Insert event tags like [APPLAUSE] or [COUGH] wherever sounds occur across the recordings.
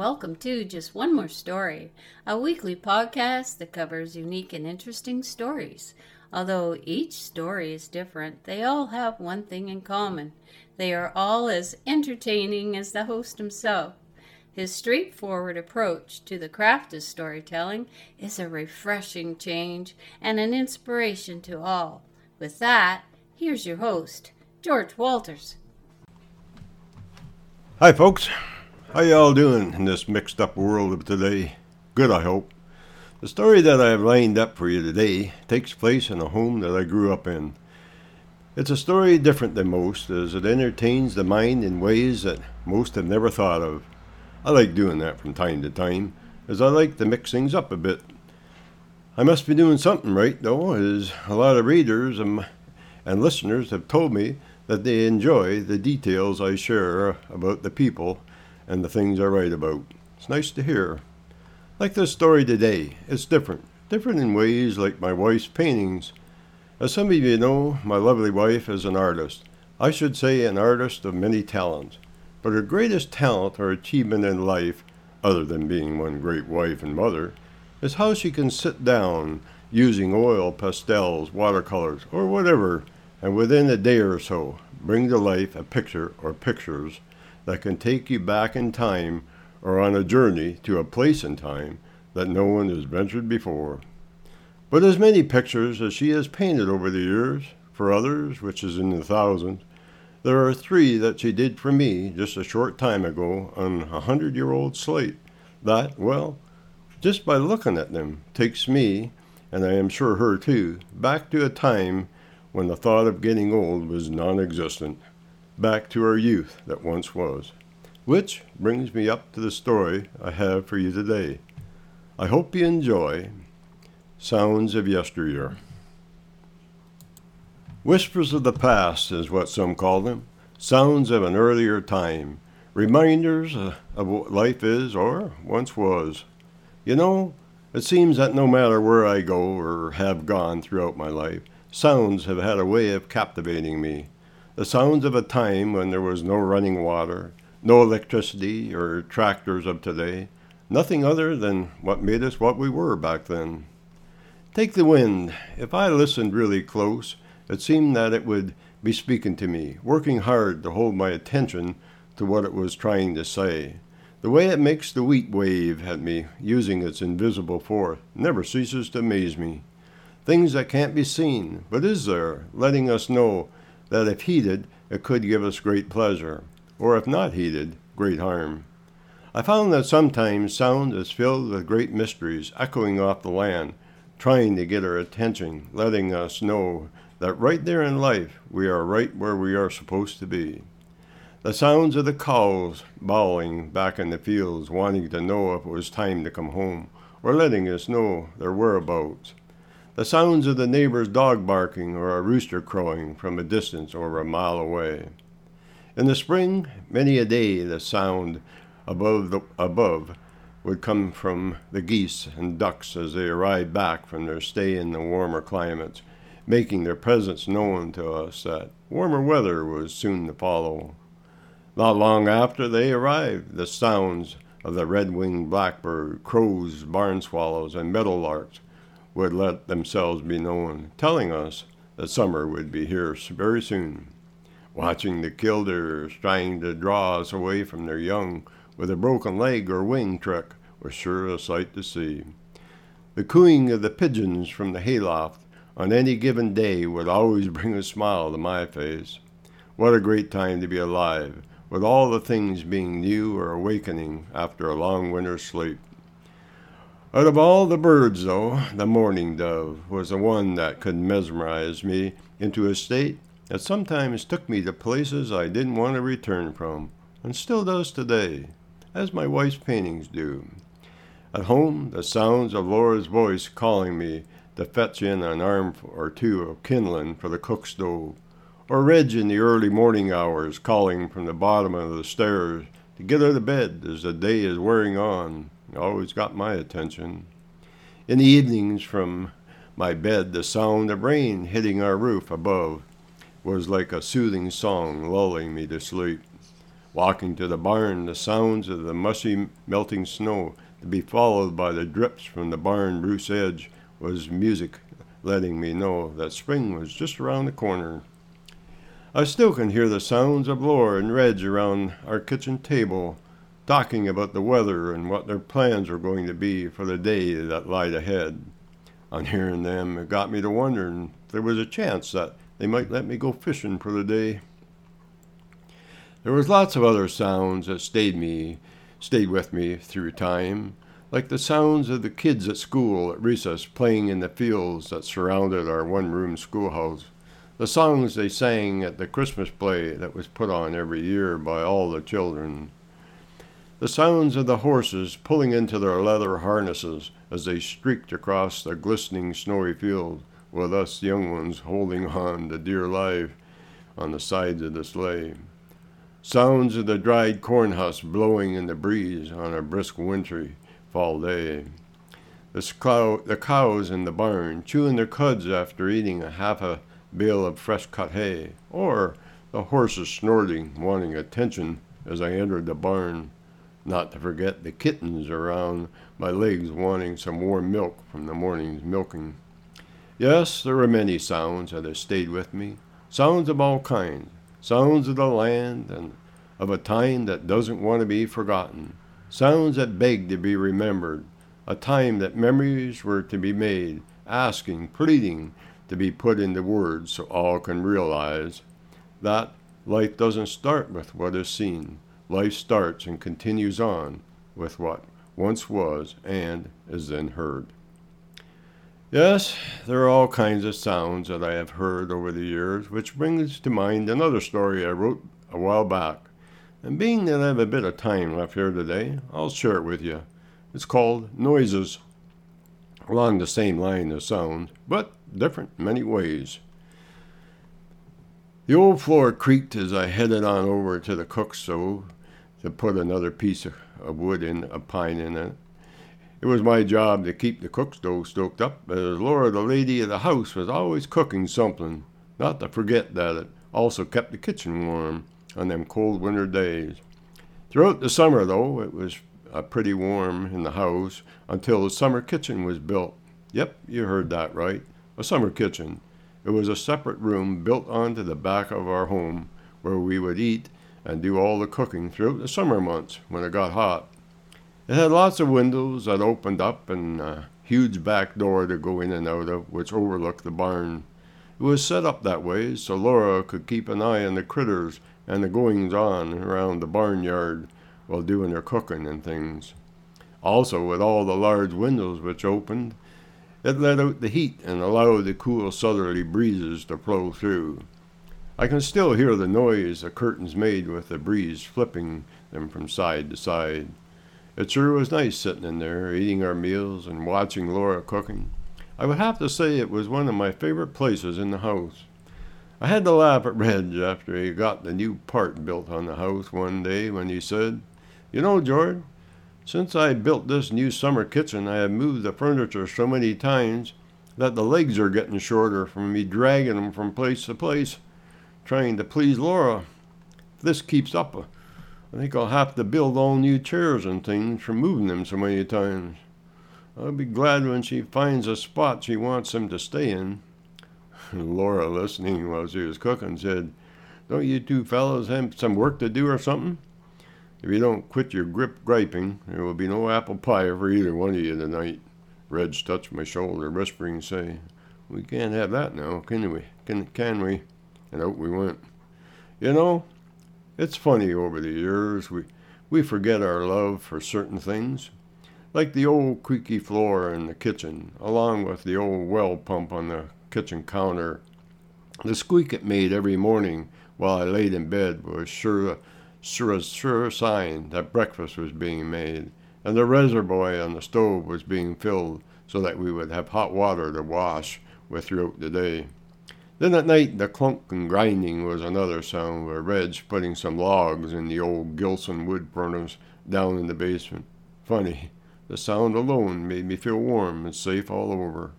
welcome to Just One More Story, a weekly podcast that covers unique and interesting stories. Although each story is different, they all have one thing in common they are all as entertaining as the host himself. His straightforward approach to the craft of storytelling is a refreshing change and an inspiration to all. With that, here's your host, George Walters. Hi, folks. How y'all doing in this mixed up world of today? Good, I hope. The story that I have lined up for you today takes place in a home that I grew up in. It's a story different than most, as it entertains the mind in ways that most have never thought of. I like doing that from time to time, as I like to mix things up a bit. I must be doing something right, though, as a lot of readers and, and listeners have told me that they enjoy the details I share about the people and the things I write about. It's nice to hear. Like this story today, it's different. Different in ways like my wife's paintings. As some of you know, my lovely wife is an artist. I should say an artist of many talents. But her greatest talent or achievement in life, other than being one great wife and mother, is how she can sit down using oil, pastels, watercolors, or whatever, and within a day or so bring to life a picture or pictures that can take you back in time or on a journey to a place in time that no one has ventured before. But as many pictures as she has painted over the years, for others, which is in the thousands, there are three that she did for me just a short time ago on a hundred year old slate that, well, just by looking at them, takes me, and I am sure her too, back to a time when the thought of getting old was non existent back to our youth that once was. Which brings me up to the story I have for you today. I hope you enjoy Sounds of Yesteryear. Whispers of the past is what some call them, sounds of an earlier time, reminders uh, of what life is or once was. You know, it seems that no matter where I go or have gone throughout my life, sounds have had a way of captivating me the sounds of a time when there was no running water, no electricity or tractors of today, nothing other than what made us what we were back then. Take the wind. If I listened really close, it seemed that it would be speaking to me, working hard to hold my attention to what it was trying to say. The way it makes the wheat wave at me, using its invisible force, never ceases to amaze me. Things that can't be seen, but is there, letting us know that if heeded, it could give us great pleasure, or if not heeded, great harm. I found that sometimes sound is filled with great mysteries echoing off the land, trying to get our attention, letting us know that right there in life we are right where we are supposed to be. The sounds of the cows bawling back in the fields, wanting to know if it was time to come home, or letting us know their whereabouts the sounds of the neighbor's dog barking or a rooster crowing from a distance or a mile away. In the spring, many a day the sound above the, above would come from the geese and ducks as they arrived back from their stay in the warmer climates, making their presence known to us that warmer weather was soon to follow. Not long after they arrived, the sounds of the red-winged blackbird, crows, barn swallows, and meadowlarks would let themselves be known, telling us that summer would be here very soon. Watching the killdeers trying to draw us away from their young with a broken leg or wing trick was sure a sight to see. The cooing of the pigeons from the hayloft on any given day would always [LAUGHS] bring a smile to my face. What a great time to be alive, with all the things being new or awakening after a long winter's sleep. Out of all the birds, though, the mourning dove was the one that could mesmerize me into a state that sometimes took me to places I didn't want to return from, and still does today, as my wife's paintings do. At home, the sounds of Laura's voice calling me to fetch in an arm or two of kindling for the cook stove, or Reg in the early morning hours calling from the bottom of the stairs to get out of bed as the day is wearing on always got my attention. In the evenings from my bed, the sound of rain hitting our roof above was like a soothing song lulling me to sleep. Walking to the barn, the sounds of the mushy melting snow, to be followed by the drips from the barn roof edge, was music letting me know that spring was just around the corner. I still can hear the sounds of Laura and Reg around our kitchen table, talking about the weather and what their plans were going to be for the day that lied ahead. On hearing them, it got me to wondering if there was a chance that they might let me go fishing for the day. There was lots of other sounds that stayed me, stayed with me through time, like the sounds of the kids at school at recess playing in the fields that surrounded our one-room schoolhouse, the songs they sang at the Christmas play that was put on every year by all the children, the sounds of the horses pulling into their leather harnesses as they streaked across the glistening snowy field, with us young ones holding on to dear life on the sides of the sleigh. Sounds of the dried corn husks blowing in the breeze on a brisk wintry fall day. The, cow, the cows in the barn chewing their cuds after eating a half a bale of fresh cut hay, or the horses snorting, wanting attention as I entered the barn, not to forget the kittens around my legs wanting some warm milk from the morning's milking. Yes, there were many sounds that have stayed with me, sounds of all kinds, sounds of the land and of a time that doesn't want to be forgotten, sounds that beg to be remembered, a time that memories were to be made, asking, pleading to be put into words so all can realize that life doesn't start with what is seen. Life starts and continues on with what once was and is then heard. Yes, there are all kinds of sounds that I have heard over the years, which brings to mind another story I wrote a while back. And being that I have a bit of time left here today, I'll share it with you. It's called Noises, along the same line as sound, but different in many ways. The old floor creaked as I headed on over to the cook stove to put another piece of wood in, a pine in it. It was my job to keep the cook stove stoked up, as Laura, the lady of the house, was always cooking something, not to forget that it also kept the kitchen warm on them cold winter days. Throughout the summer, though, it was uh, pretty warm in the house until the summer kitchen was built. Yep, you heard that right. A summer kitchen. It was a separate room built onto the back of our home where we would eat and do all the cooking throughout the summer months when it got hot. It had lots of windows that opened up and a huge back door to go in and out of, which overlooked the barn. It was set up that way so Laura could keep an eye on the critters and the goings on around the barnyard while doing her cooking and things. Also, with all the large windows which opened, it let out the heat and allowed the cool southerly breezes to flow through. I can still hear the noise the curtains made with the breeze flipping them from side to side. It sure was nice sitting in there, eating our meals and watching Laura cooking. I would have to say it was one of my favorite places in the house. I had to laugh at Reg after he got the new part built on the house one day when he said, You know, George, since I built this new summer kitchen, I have moved the furniture so many times that the legs are getting shorter from me dragging them from place to place, trying to please Laura. If this keeps up, I think I'll have to build all new chairs and things for moving them so many times. I'll be glad when she finds a spot she wants them to stay in. [LAUGHS] Laura, listening while she was cooking, said, Don't you two fellows have some work to do or something? If you don't quit your grip griping, there will be no apple pie for either one of you tonight. Reg touched my shoulder, whispering, say, We can't have that now, can we? Can, can we? And out we went. You know, it's funny over the years we, we forget our love for certain things, like the old creaky floor in the kitchen, along with the old well pump on the kitchen counter. The squeak it made every morning while I laid in bed was sure, sure sure sign that breakfast was being made, and the reservoir on the stove was being filled so that we would have hot water to wash with throughout the day. Then at night the clunk and grinding was another sound, where Red's putting some logs in the old Gilson wood furnace down in the basement. Funny, the sound alone made me feel warm and safe all over.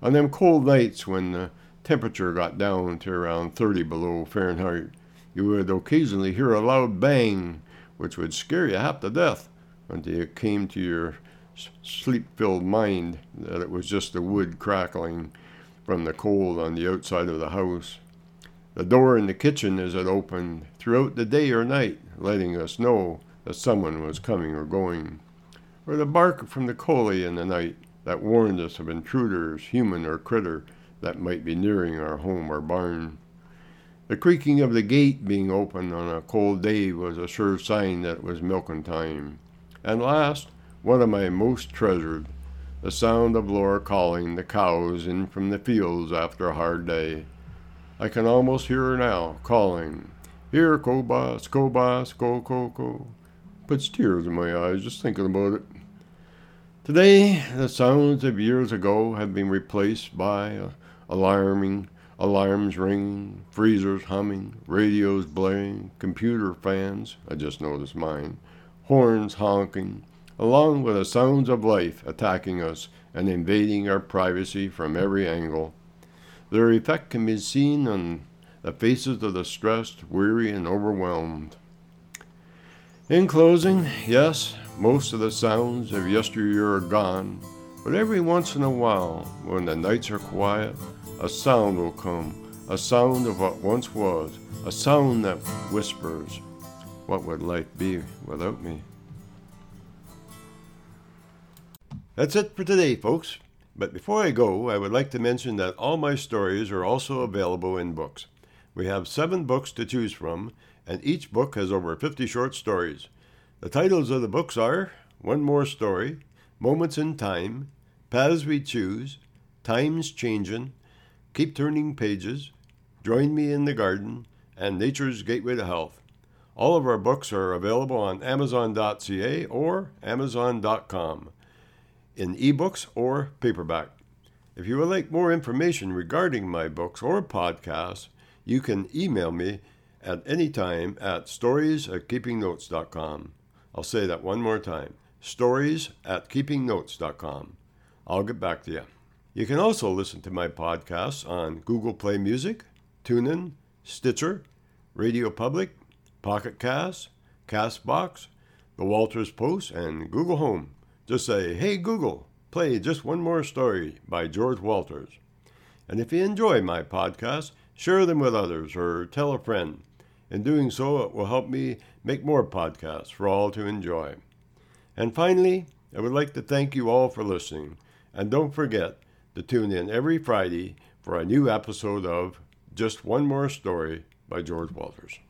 On them cold nights when the temperature got down to around 30 below Fahrenheit, You would occasionally hear a loud bang, which would scare you half to death until it came to your sleep filled mind that it was just the wood crackling from the cold on the outside of the house. The door in the kitchen as it opened throughout the day or night, letting us know that someone was coming or going. Or the bark from the collie in the night that warned us of intruders, human or critter, that might be nearing our home or barn. The creaking of the gate being open on a cold day was a sure sign that it was milking time. And last, one of my most treasured, the sound of Laura calling the cows in from the fields after a hard day. I can almost hear her now, calling, Here, Cobos, Cobos, go, go, go. Puts tears in my eyes just thinking about it. Today, the sounds of years ago have been replaced by uh, alarming alarms ringing, freezers humming, radios blaring, computer fans, I just noticed mine, horns honking, along with the sounds of life attacking us and invading our privacy from every angle. Their effect can be seen on the faces of the stressed, weary, and overwhelmed. In closing, yes, most of the sounds of yesteryear are gone, but every once in a while, when the nights are quiet, a sound will come, a sound of what once was, a sound that whispers, What would life be without me? That's it for today, folks. But before I go, I would like to mention that all my stories are also available in books. We have seven books to choose from, and each book has over 50 short stories. The titles of the books are One More Story, Moments in Time, Paths We Choose, Times Changin', Keep Turning Pages, Join Me in the Garden, and Nature's Gateway to Health. All of our books are available on Amazon.ca or Amazon.com in ebooks or paperback. If you would like more information regarding my books or podcasts, you can email me at any time at stories at keepingnotes.com. I'll say that one more time stories at keepingnotes.com. I'll get back to you. You can also listen to my podcasts on Google Play Music, TuneIn, Stitcher, Radio Public, Pocket Cast, Castbox, The Walters Post, and Google Home. Just say, Hey Google, play just one more story by George Walters. And if you enjoy my podcasts, share them with others or tell a friend. In doing so, it will help me make more podcasts for all to enjoy. And finally, I would like to thank you all for listening. And don't forget to tune in every Friday for a new episode of Just One More Story by George Walters.